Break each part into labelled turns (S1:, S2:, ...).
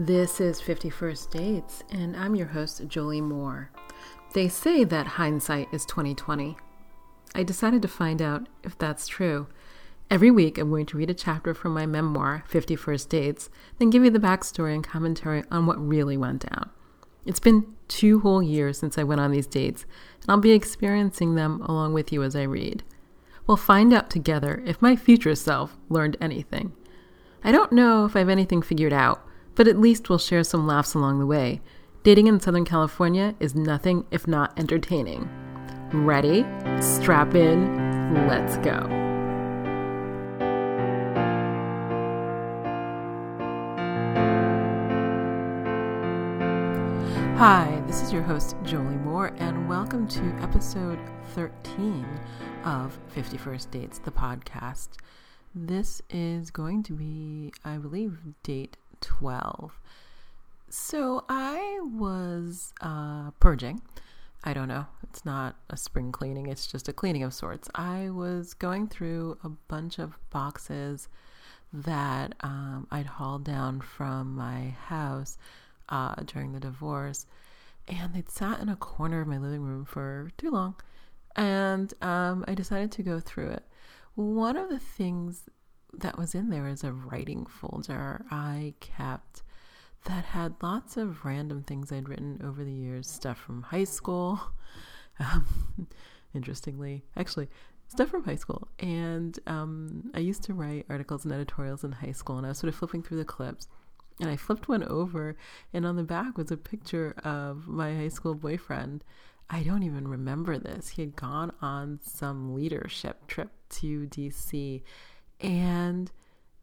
S1: This is 51st Dates, and I'm your host, Jolie Moore. They say that hindsight is 2020. I decided to find out if that's true. Every week, I'm going to read a chapter from my memoir, 51st Dates, then give you the backstory and commentary on what really went down. It's been two whole years since I went on these dates, and I'll be experiencing them along with you as I read. We'll find out together if my future self learned anything. I don't know if I have anything figured out, but at least we'll share some laughs along the way. Dating in Southern California is nothing if not entertaining. Ready? Strap in. Let's go. Hi, this is your host, Jolie Moore, and welcome to episode 13 of 51st Dates, the podcast. This is going to be, I believe, date 12. So I was uh, purging. I don't know. It's not a spring cleaning, it's just a cleaning of sorts. I was going through a bunch of boxes that um, I'd hauled down from my house uh, during the divorce, and they'd sat in a corner of my living room for too long. And um, I decided to go through it. One of the things that was in there is a writing folder I kept that had lots of random things I'd written over the years, stuff from high school. Um, interestingly, actually, stuff from high school. And um, I used to write articles and editorials in high school, and I was sort of flipping through the clips. And I flipped one over, and on the back was a picture of my high school boyfriend. I don't even remember this. He had gone on some leadership trip to DC and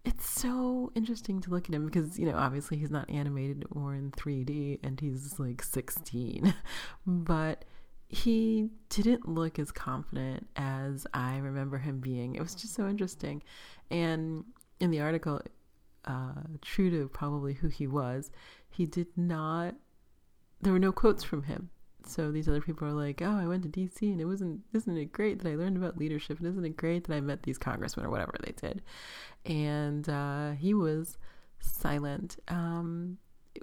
S1: it's so interesting to look at him because, you know, obviously he's not animated or in 3D and he's like 16. but he didn't look as confident as I remember him being. It was just so interesting. And in the article, uh, true to probably who he was, he did not, there were no quotes from him so these other people are like, oh, I went to DC and it wasn't, isn't it great that I learned about leadership? And isn't it great that I met these congressmen or whatever they did? And uh, he was silent, um,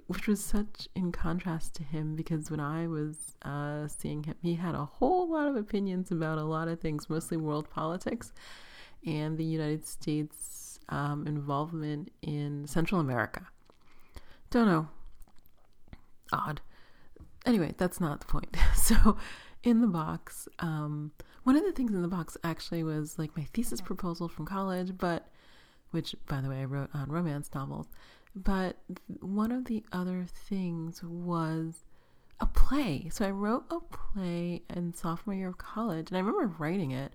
S1: which was such in contrast to him because when I was uh, seeing him, he had a whole lot of opinions about a lot of things, mostly world politics and the United States um, involvement in Central America. Don't know. Odd anyway, that's not the point. so, in the box, um, one of the things in the box actually was like my thesis proposal from college, but which, by the way, I wrote on romance novels. But one of the other things was a play. So I wrote a play in sophomore year of college, and I remember writing it.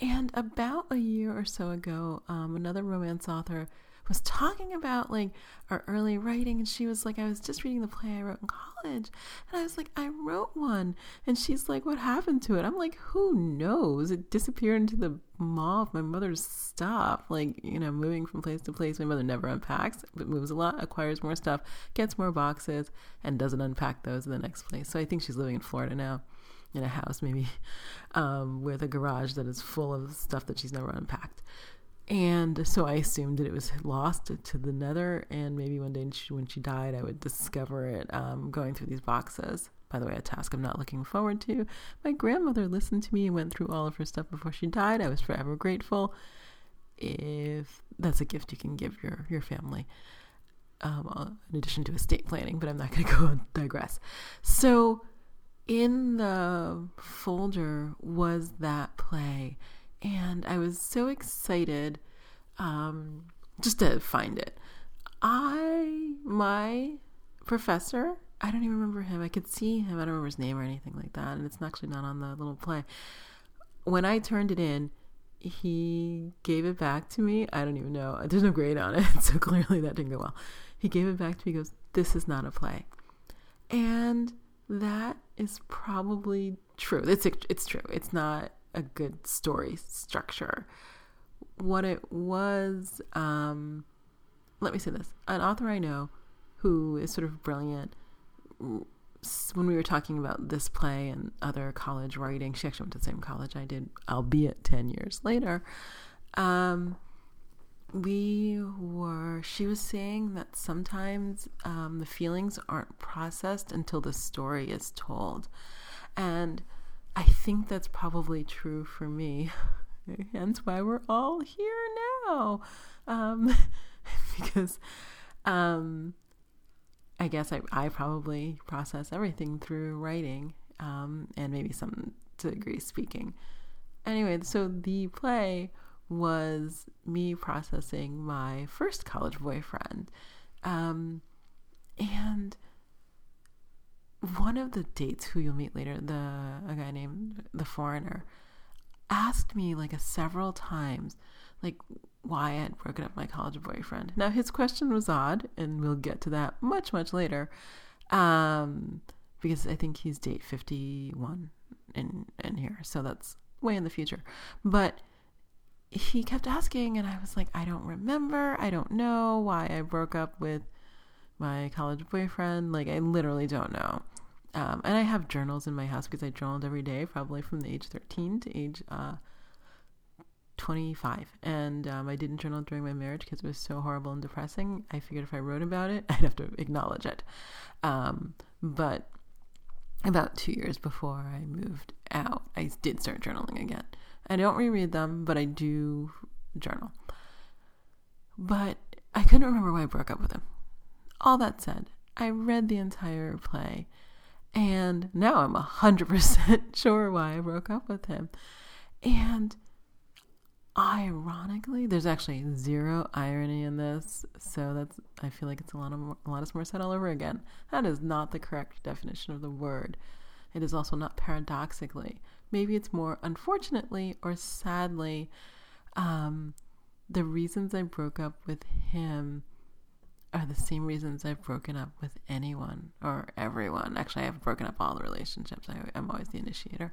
S1: And about a year or so ago, um, another romance author was talking about like our early writing and she was like I was just reading the play I wrote in college. And I was like I wrote one. And she's like what happened to it? I'm like who knows? It disappeared into the maw of my mother's stuff. Like you know moving from place to place my mother never unpacks but moves a lot acquires more stuff gets more boxes and doesn't unpack those in the next place. So I think she's living in Florida now in a house maybe um, with a garage that is full of stuff that she's never unpacked and so I assumed that it was lost to the nether, and maybe one day when she died, I would discover it um, going through these boxes. By the way, a task I'm not looking forward to. My grandmother listened to me and went through all of her stuff before she died. I was forever grateful. If that's a gift you can give your your family, um, uh, in addition to estate planning, but I'm not going to go and digress. So, in the folder was that play and I was so excited um, just to find it. I, my professor, I don't even remember him. I could see him. I don't remember his name or anything like that. And it's actually not on the little play. When I turned it in, he gave it back to me. I don't even know. There's no grade on it. So clearly that didn't go well. He gave it back to me. He goes, This is not a play. And that is probably true. It's, it's true. It's not a good story structure. What it was, um, let me say this an author I know who is sort of brilliant. When we were talking about this play and other college writing, she actually went to the same college I did, albeit 10 years later. Um, we were, she was saying that sometimes um, the feelings aren't processed until the story is told. And I think that's probably true for me. Hence why we're all here now. Um, because um, I guess I, I probably process everything through writing um, and maybe some degree speaking. Anyway, so the play was me processing my first college boyfriend. Um, and one of the dates who you'll meet later, the a guy named the foreigner, asked me like a several times, like why I had broken up my college boyfriend. Now his question was odd, and we'll get to that much much later, um, because I think he's date fifty one in in here, so that's way in the future. But he kept asking, and I was like, I don't remember. I don't know why I broke up with my college boyfriend. Like, I literally don't know. Um, and I have journals in my house because I journaled every day, probably from the age 13 to age uh, 25. And um, I didn't journal during my marriage because it was so horrible and depressing. I figured if I wrote about it, I'd have to acknowledge it. Um, but about two years before I moved out, I did start journaling again. I don't reread them, but I do journal. But I couldn't remember why I broke up with him. All that said, I read the entire play, and now I'm 100% sure why I broke up with him. And ironically, there's actually zero irony in this, so that's I feel like it's a lot of a lot of Morissette all over again. That is not the correct definition of the word. It is also not paradoxically. Maybe it's more unfortunately or sadly. Um, the reasons I broke up with him are the same reasons I've broken up with anyone or everyone. Actually, I've broken up all the relationships. I, I'm always the initiator.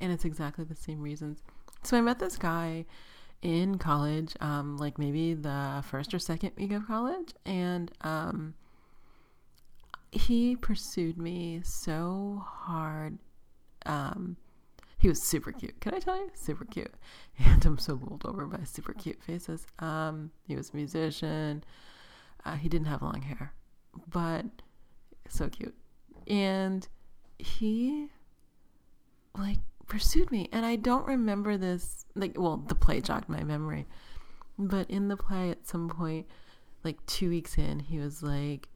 S1: And it's exactly the same reasons. So I met this guy in college, um, like maybe the first or second week of college, and um, he pursued me so hard. Um, he was super cute. Can I tell you? Super cute. And I'm so bowled over by super cute faces. Um, he was a musician. Uh, he didn't have long hair, but so cute. And he like pursued me. And I don't remember this like well, the play jogged my memory. But in the play at some point, like two weeks in, he was like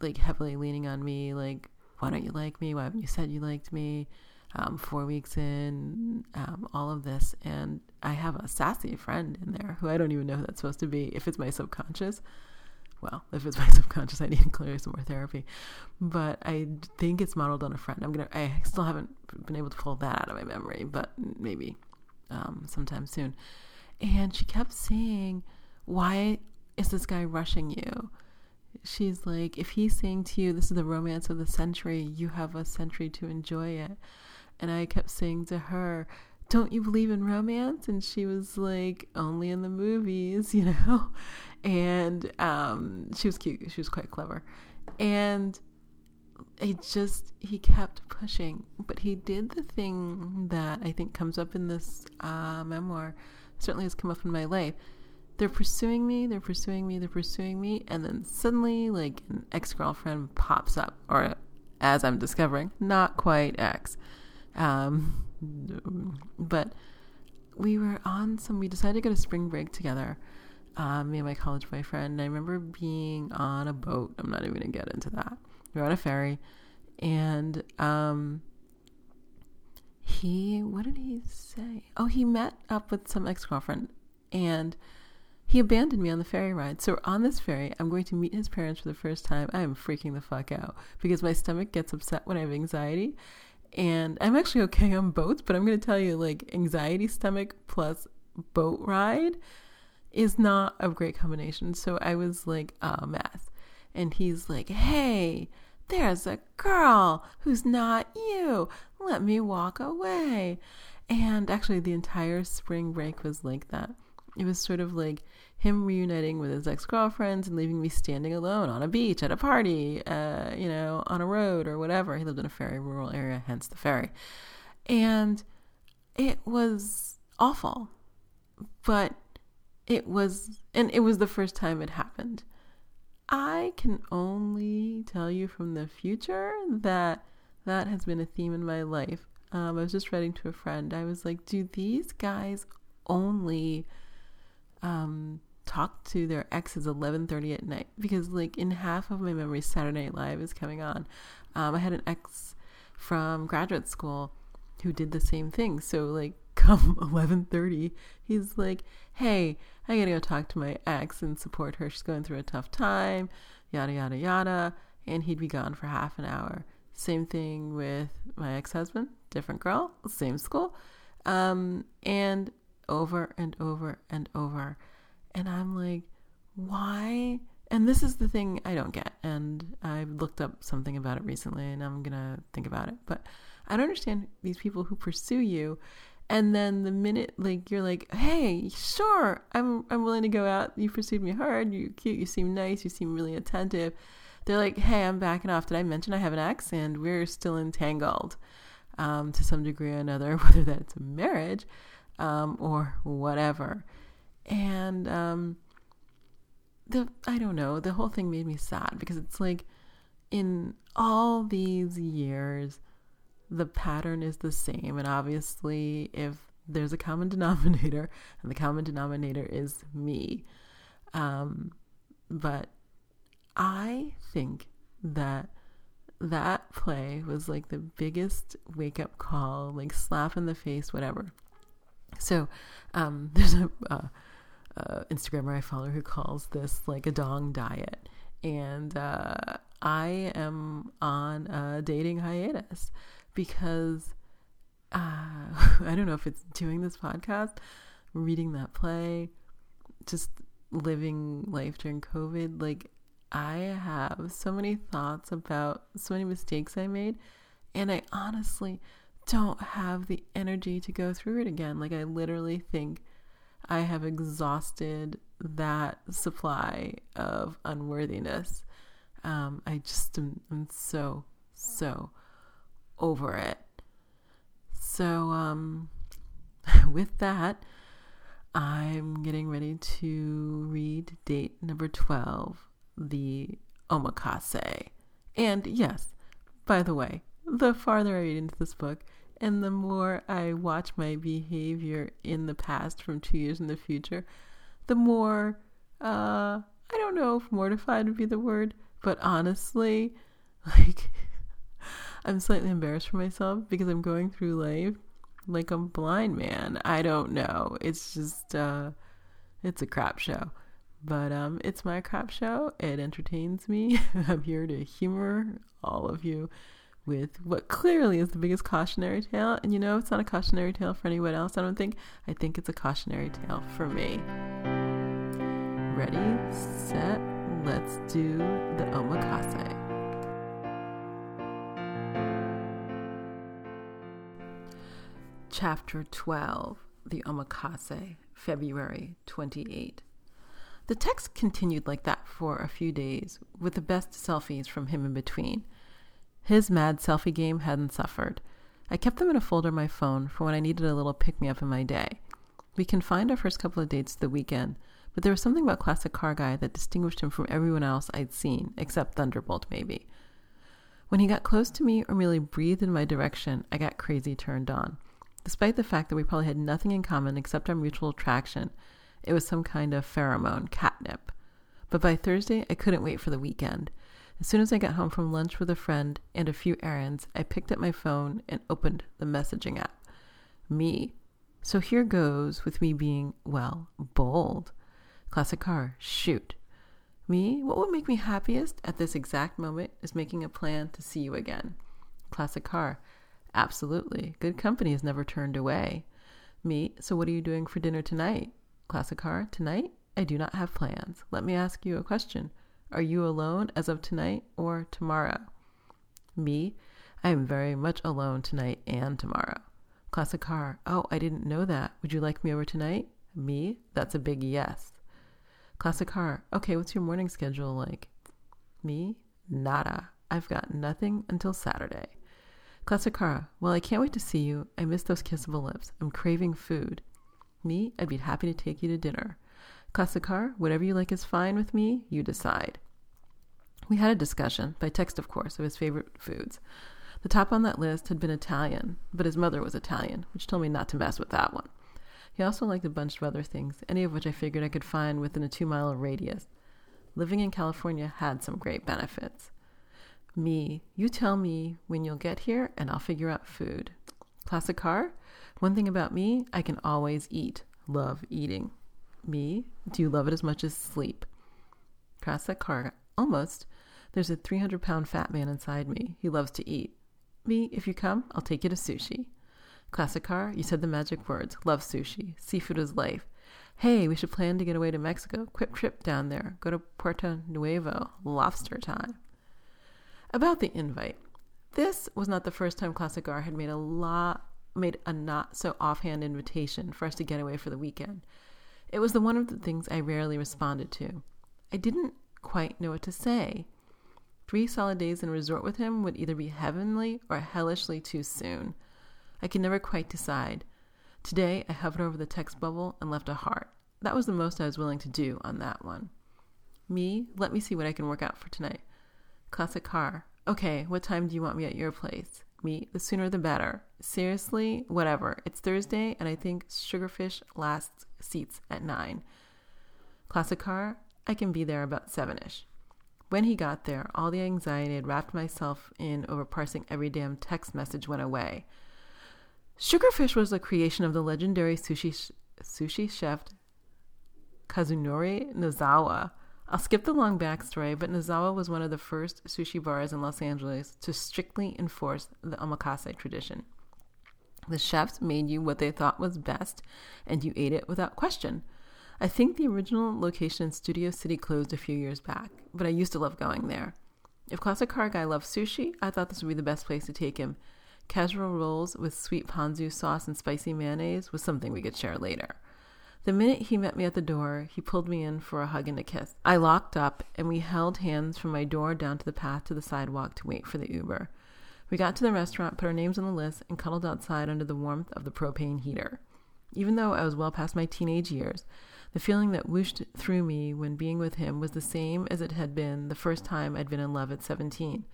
S1: like heavily leaning on me, like, why don't you like me? Why haven't you said you liked me? um, four weeks in, um, all of this. And I have a sassy friend in there who I don't even know who that's supposed to be. If it's my subconscious, well, if it's my subconscious, I need clearly some more therapy. But I think it's modeled on a friend. I'm gonna. I still haven't been able to pull that out of my memory, but maybe um, sometime soon. And she kept saying, "Why is this guy rushing you?" She's like, "If he's saying to you, this is the romance of the century, you have a century to enjoy it." And I kept saying to her, Don't you believe in romance? And she was like, Only in the movies, you know? And um, she was cute. She was quite clever. And it just, he kept pushing. But he did the thing that I think comes up in this uh, memoir, certainly has come up in my life they're pursuing me, they're pursuing me, they're pursuing me, and then suddenly, like, an ex girlfriend pops up, or as I'm discovering, not quite ex. Um, but we were on some, we decided to go to spring break together, um, me and my college boyfriend. And I remember being on a boat. I'm not even going to get into that. We were on a ferry. And um, he, what did he say? Oh, he met up with some ex girlfriend and he abandoned me on the ferry ride. So on this ferry, I'm going to meet his parents for the first time. I am freaking the fuck out because my stomach gets upset when I have anxiety and I'm actually okay on boats, but I'm going to tell you like anxiety stomach plus boat ride is not a great combination. So I was like oh, a mess. And he's like, hey, there's a girl who's not you. Let me walk away. And actually, the entire spring break was like that. It was sort of like him reuniting with his ex girlfriends and leaving me standing alone on a beach, at a party, uh, you know, on a road or whatever. He lived in a very rural area, hence the ferry. And it was awful. But it was, and it was the first time it happened. I can only tell you from the future that that has been a theme in my life. Um, I was just writing to a friend. I was like, do these guys only um, talk to their exes 11:30 at night? Because like in half of my memory, Saturday Night Live is coming on. Um, I had an ex from graduate school who did the same thing. So like come 11:30, he's like, "Hey, I got to go talk to my ex and support her. She's going through a tough time." Yada yada yada, and he'd be gone for half an hour. Same thing with my ex-husband, different girl, same school. Um, and over and over and over. And I'm like, why? And this is the thing I don't get. And I looked up something about it recently and I'm going to think about it. But I don't understand these people who pursue you and then the minute like you're like, "Hey, sure, I'm I'm willing to go out. You pursued me hard. You're cute. You seem nice. You seem really attentive." They're like, "Hey, I'm backing off. Did I mention I have an ex and we're still entangled um, to some degree or another, whether that's a marriage um, or whatever." And um, the I don't know. The whole thing made me sad because it's like in all these years the pattern is the same. And obviously, if there's a common denominator, and the common denominator is me. Um, but I think that that play was like the biggest wake up call, like slap in the face, whatever. So um, there's a uh, uh, Instagrammer I follow who calls this like a dong diet, and uh, I am on a dating hiatus because uh, I don't know if it's doing this podcast, reading that play, just living life during COVID. Like, I have so many thoughts about so many mistakes I made, and I honestly don't have the energy to go through it again. Like, I literally think I have exhausted that supply of unworthiness. Um, I just am I'm so, so over it. So, um, with that, I'm getting ready to read date number 12, the Omakase. And yes, by the way, the farther I read into this book, and the more I watch my behavior in the past from two years in the future, the more, uh, I don't know if mortified would be the word, but honestly, like, I'm slightly embarrassed for myself because I'm going through life like a blind man. I don't know. It's just uh it's a crap show. But um it's my crap show. It entertains me. I'm here to humor all of you with what clearly is the biggest cautionary tale. And you know, it's not a cautionary tale for anyone else, I don't think. I think it's a cautionary tale for me. Ready, set, let's do the omakase. Chapter 12 The Omakase, February 28. The text continued like that for a few days, with the best selfies from him in between. His mad selfie game hadn't suffered. I kept them in a folder on my phone for when I needed a little pick me up in my day. We confined our first couple of dates to the weekend, but there was something about Classic Car Guy that distinguished him from everyone else I'd seen, except Thunderbolt, maybe. When he got close to me or merely breathed in my direction, I got crazy turned on. Despite the fact that we probably had nothing in common except our mutual attraction, it was some kind of pheromone, catnip. But by Thursday, I couldn't wait for the weekend. As soon as I got home from lunch with a friend and a few errands, I picked up my phone and opened the messaging app. Me. So here goes with me being, well, bold. Classic car, shoot. Me, what would make me happiest at this exact moment is making a plan to see you again. Classic car, Absolutely. Good company is never turned away. Me, so what are you doing for dinner tonight? Classic car, tonight? I do not have plans. Let me ask you a question. Are you alone as of tonight or tomorrow? Me, I am very much alone tonight and tomorrow. Classic car, oh, I didn't know that. Would you like me over tonight? Me, that's a big yes. Classic car, okay, what's your morning schedule like? Me, nada. I've got nothing until Saturday. Classic Cara, well, I can't wait to see you. I miss those kissable lips. I'm craving food. Me, I'd be happy to take you to dinner. Classic car, whatever you like is fine with me, you decide. We had a discussion, by text of course, of his favorite foods. The top on that list had been Italian, but his mother was Italian, which told me not to mess with that one. He also liked a bunch of other things, any of which I figured I could find within a two mile radius. Living in California had some great benefits. Me, you tell me when you'll get here and I'll figure out food. Classic car, one thing about me, I can always eat. Love eating. Me, do you love it as much as sleep? Classic car, almost. There's a 300 pound fat man inside me. He loves to eat. Me, if you come, I'll take you to sushi. Classic car, you said the magic words. Love sushi. Seafood is life. Hey, we should plan to get away to Mexico. Quick trip down there. Go to Puerto Nuevo. Lobster time. About the invite. This was not the first time Classic Car had made a lot made a not so offhand invitation for us to get away for the weekend. It was the one of the things I rarely responded to. I didn't quite know what to say. Three solid days in a resort with him would either be heavenly or hellishly too soon. I could never quite decide. Today, I hovered over the text bubble and left a heart. That was the most I was willing to do on that one. Me, let me see what I can work out for tonight. Classic car. Okay, what time do you want me at your place? Me, the sooner the better. Seriously, whatever. It's Thursday, and I think Sugarfish lasts seats at 9. Classic car, I can be there about 7 ish. When he got there, all the anxiety I had wrapped myself in over parsing every damn text message went away. Sugarfish was a creation of the legendary sushi sushi chef Kazunori Nozawa. I'll skip the long backstory, but Nozawa was one of the first sushi bars in Los Angeles to strictly enforce the omakase tradition. The chefs made you what they thought was best, and you ate it without question. I think the original location in Studio City closed a few years back, but I used to love going there. If Classic Car Guy loved sushi, I thought this would be the best place to take him. Casual rolls with sweet ponzu sauce and spicy mayonnaise was something we could share later. The minute he met me at the door, he pulled me in for a hug and a kiss. I locked up, and we held hands from my door down to the path to the sidewalk to wait for the Uber. We got to the restaurant, put our names on the list, and cuddled outside under the warmth of the propane heater. Even though I was well past my teenage years, the feeling that whooshed through me when being with him was the same as it had been the first time I'd been in love at 17.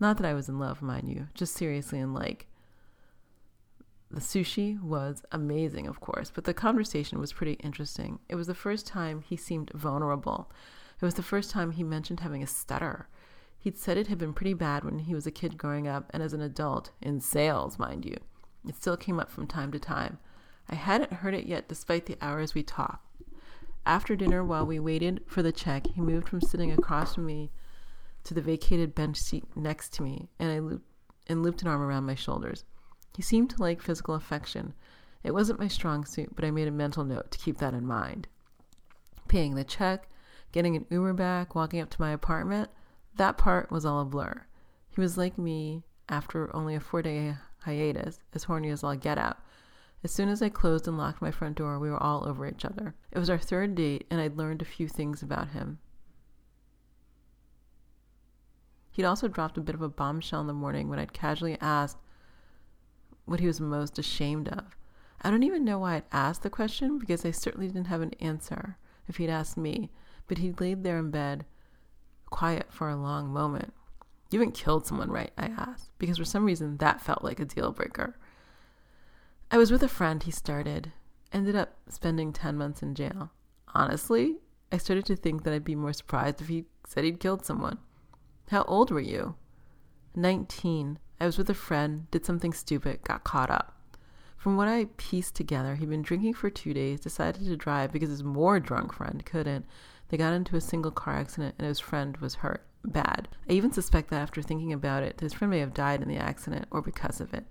S1: Not that I was in love, mind you, just seriously in like. The sushi was amazing, of course, but the conversation was pretty interesting. It was the first time he seemed vulnerable. It was the first time he mentioned having a stutter. He'd said it had been pretty bad when he was a kid growing up and as an adult, in sales, mind you. It still came up from time to time. I hadn't heard it yet despite the hours we talked. After dinner, while we waited for the check, he moved from sitting across from me to the vacated bench seat next to me, and I looped, and looped an arm around my shoulders. He seemed to like physical affection. It wasn't my strong suit, but I made a mental note to keep that in mind. Paying the check, getting an Uber back, walking up to my apartment, that part was all a blur. He was like me after only a four day hiatus, as horny as all get out. As soon as I closed and locked my front door, we were all over each other. It was our third date, and I'd learned a few things about him. He'd also dropped a bit of a bombshell in the morning when I'd casually asked what he was most ashamed of. I don't even know why I'd asked the question because I certainly didn't have an answer if he'd asked me, but he'd laid there in bed, quiet for a long moment. You haven't killed someone, right? I asked, because for some reason that felt like a deal breaker. I was with a friend, he started, ended up spending 10 months in jail. Honestly, I started to think that I'd be more surprised if he said he'd killed someone. How old were you? 19. I was with a friend, did something stupid, got caught up. From what I pieced together, he'd been drinking for two days, decided to drive because his more drunk friend couldn't. They got into a single car accident and his friend was hurt. Bad. I even suspect that after thinking about it, his friend may have died in the accident or because of it.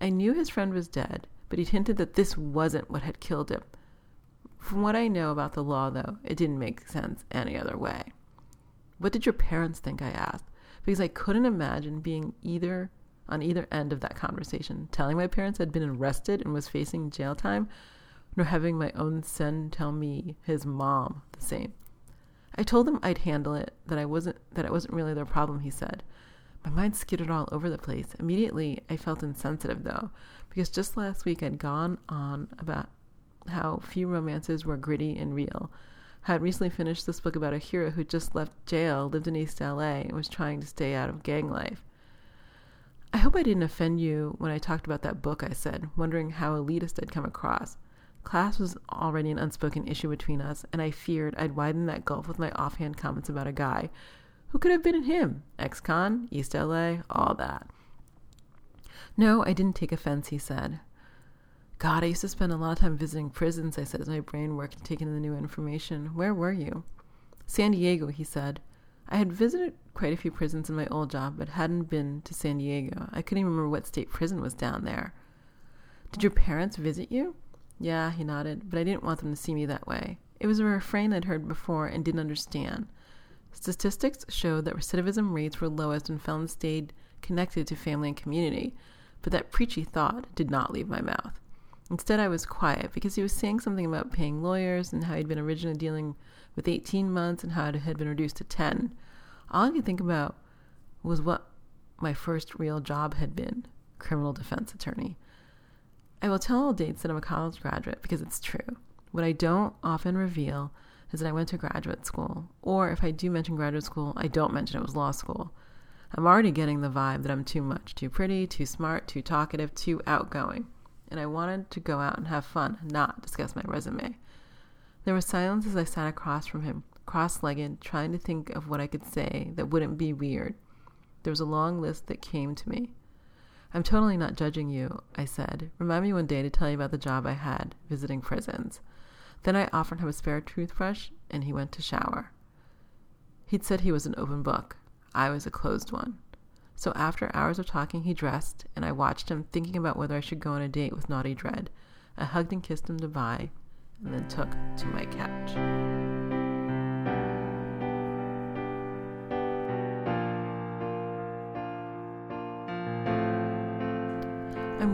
S1: I knew his friend was dead, but he'd hinted that this wasn't what had killed him. From what I know about the law, though, it didn't make sense any other way. What did your parents think? I asked, because I couldn't imagine being either on either end of that conversation, telling my parents I'd been arrested and was facing jail time, nor having my own son tell me his mom the same. I told them I'd handle it, that I wasn't that it wasn't really their problem, he said. My mind skidded all over the place. Immediately I felt insensitive though, because just last week I'd gone on about how few romances were gritty and real. I had recently finished this book about a hero who just left jail, lived in East LA, and was trying to stay out of gang life. I hope I didn't offend you when I talked about that book, I said, wondering how elitist I'd come across. Class was already an unspoken issue between us, and I feared I'd widen that gulf with my offhand comments about a guy who could have been in him ex con, East LA, all that. No, I didn't take offense, he said. God, I used to spend a lot of time visiting prisons, I said as my brain worked taking in the new information. Where were you? San Diego, he said. I had visited quite a few prisons in my old job, but hadn't been to San Diego. I couldn't even remember what state prison was down there. Did your parents visit you? Yeah, he nodded, but I didn't want them to see me that way. It was a refrain I'd heard before and didn't understand. Statistics showed that recidivism rates were lowest when felons stayed connected to family and community, but that preachy thought did not leave my mouth. Instead, I was quiet because he was saying something about paying lawyers and how he'd been originally dealing with 18 months and how it had been reduced to 10. All I could think about was what my first real job had been criminal defense attorney. I will tell all dates that I'm a college graduate because it's true. What I don't often reveal is that I went to graduate school, or if I do mention graduate school, I don't mention it was law school. I'm already getting the vibe that I'm too much, too pretty, too smart, too talkative, too outgoing and I wanted to go out and have fun, not discuss my resume. There was silence as I sat across from him, cross legged, trying to think of what I could say that wouldn't be weird. There was a long list that came to me. I'm totally not judging you, I said. Remind me one day to tell you about the job I had, visiting prisons. Then I offered him a spare toothbrush, and he went to shower. He'd said he was an open book. I was a closed one. So after hours of talking, he dressed, and I watched him thinking about whether I should go on a date with Naughty Dread. I hugged and kissed him goodbye, and then took to my couch.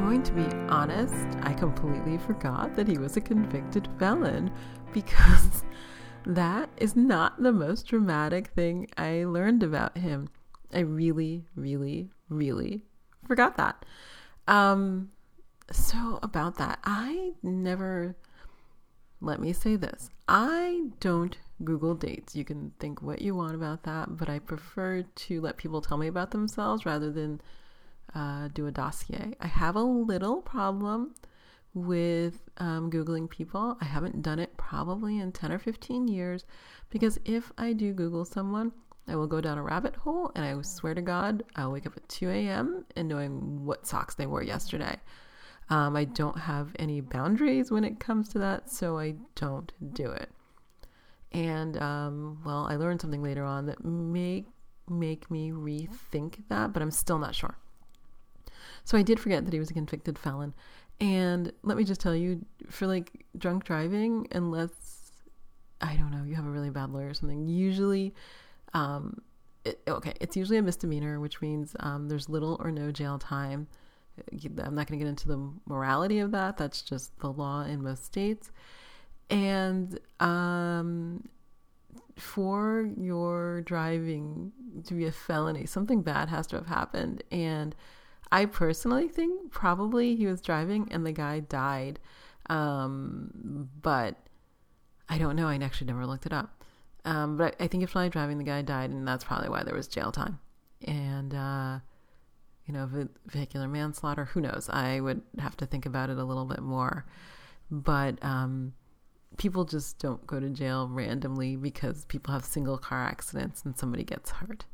S1: Going to be honest, I completely forgot that he was a convicted felon because that is not the most dramatic thing I learned about him. I really, really, really forgot that. Um, so about that, I never. Let me say this: I don't Google dates. You can think what you want about that, but I prefer to let people tell me about themselves rather than uh, do a dossier. I have a little problem with um, Googling people. I haven't done it probably in 10 or 15 years because if I do Google someone, I will go down a rabbit hole, and I swear to God, I'll wake up at 2 a.m. and knowing what socks they wore yesterday. Um, I don't have any boundaries when it comes to that, so I don't do it. And um, well, I learned something later on that may make me rethink that, but I'm still not sure. So I did forget that he was a convicted felon. And let me just tell you, for like drunk driving, unless I don't know, you have a really bad lawyer or something, usually um, it, okay, it's usually a misdemeanor, which means um, there's little or no jail time. I'm not going to get into the morality of that. That's just the law in most states. And um, for your driving to be a felony, something bad has to have happened. And I personally think probably he was driving and the guy died. Um, but I don't know. I actually never looked it up. Um, but I, I, think if fly driving, the guy died, and that's probably why there was jail time. And, uh, you know, vehicular manslaughter, who knows? I would have to think about it a little bit more. But um, people just don't go to jail randomly because people have single car accidents and somebody gets hurt.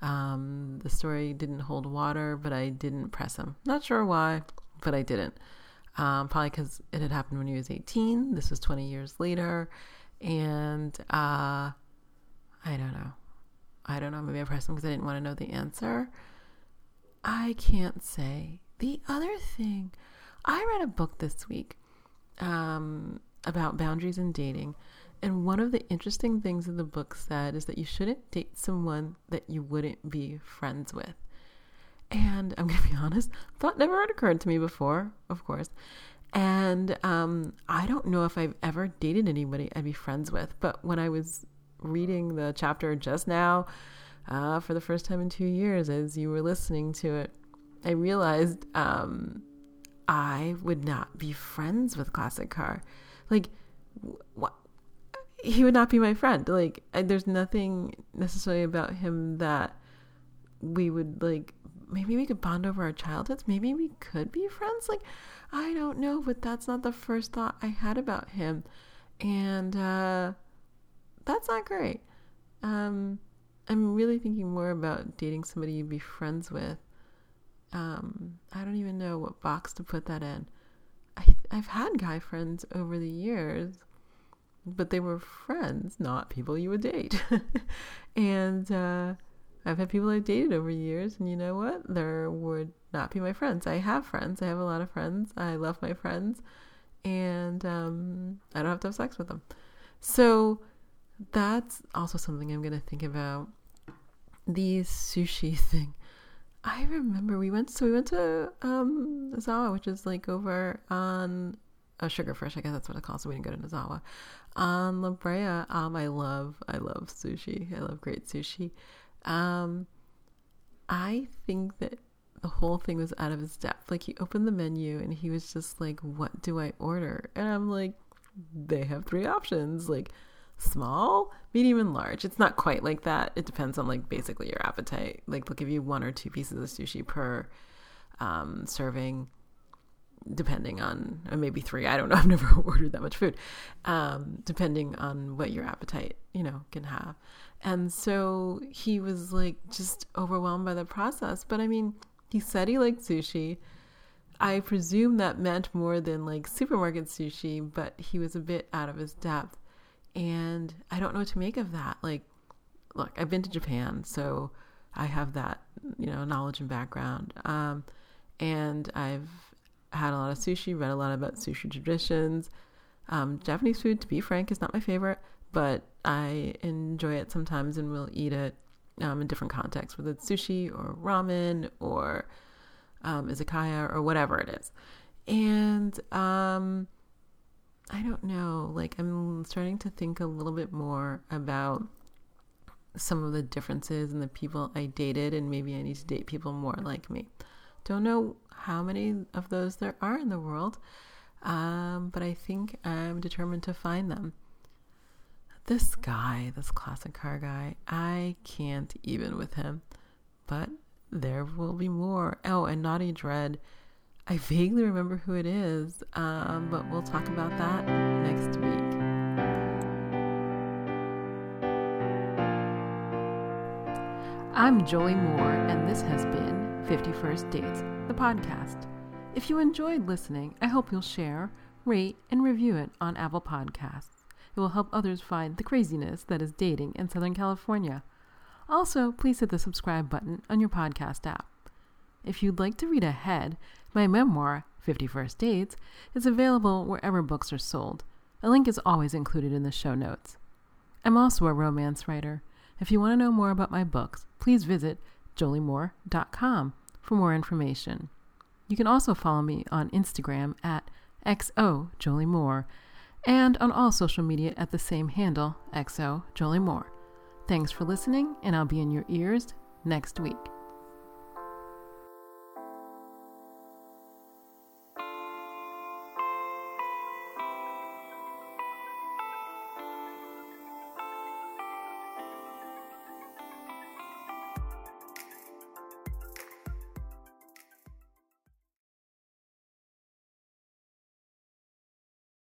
S1: Um, the story didn't hold water, but I didn't press him. Not sure why, but I didn't. Um, probably because it had happened when he was 18. This was 20 years later and uh, I don't know. I don't know. Maybe I pressed him because I didn't want to know the answer. I can't say. The other thing, I read a book this week um, about boundaries in dating. And one of the interesting things in the book said is that you shouldn't date someone that you wouldn't be friends with. And I'm going to be honest, thought never had occurred to me before, of course. And um, I don't know if I've ever dated anybody I'd be friends with, but when I was reading the chapter just now, uh, for the first time in two years, as you were listening to it, I realized um, I would not be friends with Classic Car. Like, what? He would not be my friend. Like, I, there's nothing necessarily about him that we would like. Maybe we could bond over our childhoods. Maybe we could be friends. Like, I don't know, but that's not the first thought I had about him, and uh, that's not great. Um, I'm really thinking more about dating somebody you'd be friends with. Um, I don't even know what box to put that in. I, I've had guy friends over the years, but they were friends, not people you would date. and uh, I've had people I've dated over years, and you know what? There would not be my friends. I have friends. I have a lot of friends. I love my friends, and um, I don't have to have sex with them. So that's also something I'm going to think about. The sushi thing. I remember we went so we went to um Nozawa, which is like over on a Sugarfish, I guess that's what it calls. So we didn't go to Nozawa. On La Brea, um, I love I love sushi. I love great sushi. Um, I think that the whole thing was out of his depth. Like he opened the menu and he was just like, "What do I order?" And I'm like, "They have three options, like small, medium, and large." It's not quite like that. It depends on like basically your appetite. Like they'll give you one or two pieces of sushi per um, serving depending on or maybe three. I don't know. I've never ordered that much food. Um, depending on what your appetite you know can have. And so he was like just overwhelmed by the process. But i mean he said he liked sushi. I presume that meant more than like supermarket sushi but he was a bit out of his depth. And i don't know what to make of that. Like look i've been to japan so i have that you know knowledge and background. Um, and i've had a lot of sushi, read a lot about sushi traditions. Um, Japanese food, to be frank, is not my favorite, but I enjoy it sometimes and will eat it um, in different contexts, whether it's sushi or ramen or um, izakaya or whatever it is. And um, I don't know, like I'm starting to think a little bit more about some of the differences in the people I dated, and maybe I need to date people more like me. Don't know how many of those there are in the world, um, but I think I'm determined to find them. This guy, this classic car guy, I can't even with him, but there will be more. Oh, and Naughty Dread. I vaguely remember who it is, um, but we'll talk about that next week. I'm Jolie Moore, and this has been 51st Dates, the podcast. If you enjoyed listening, I hope you'll share, rate, and review it on Apple Podcasts. It will help others find the craziness that is dating in Southern California. Also, please hit the subscribe button on your podcast app. If you'd like to read ahead, my memoir, 51st Dates, is available wherever books are sold. A link is always included in the show notes. I'm also a romance writer. If you want to know more about my books, please visit joliemoore.com for more information. You can also follow me on Instagram at XOJolieMoore and on all social media at the same handle, XOJolieMoore. Thanks for listening, and I'll be in your ears next week.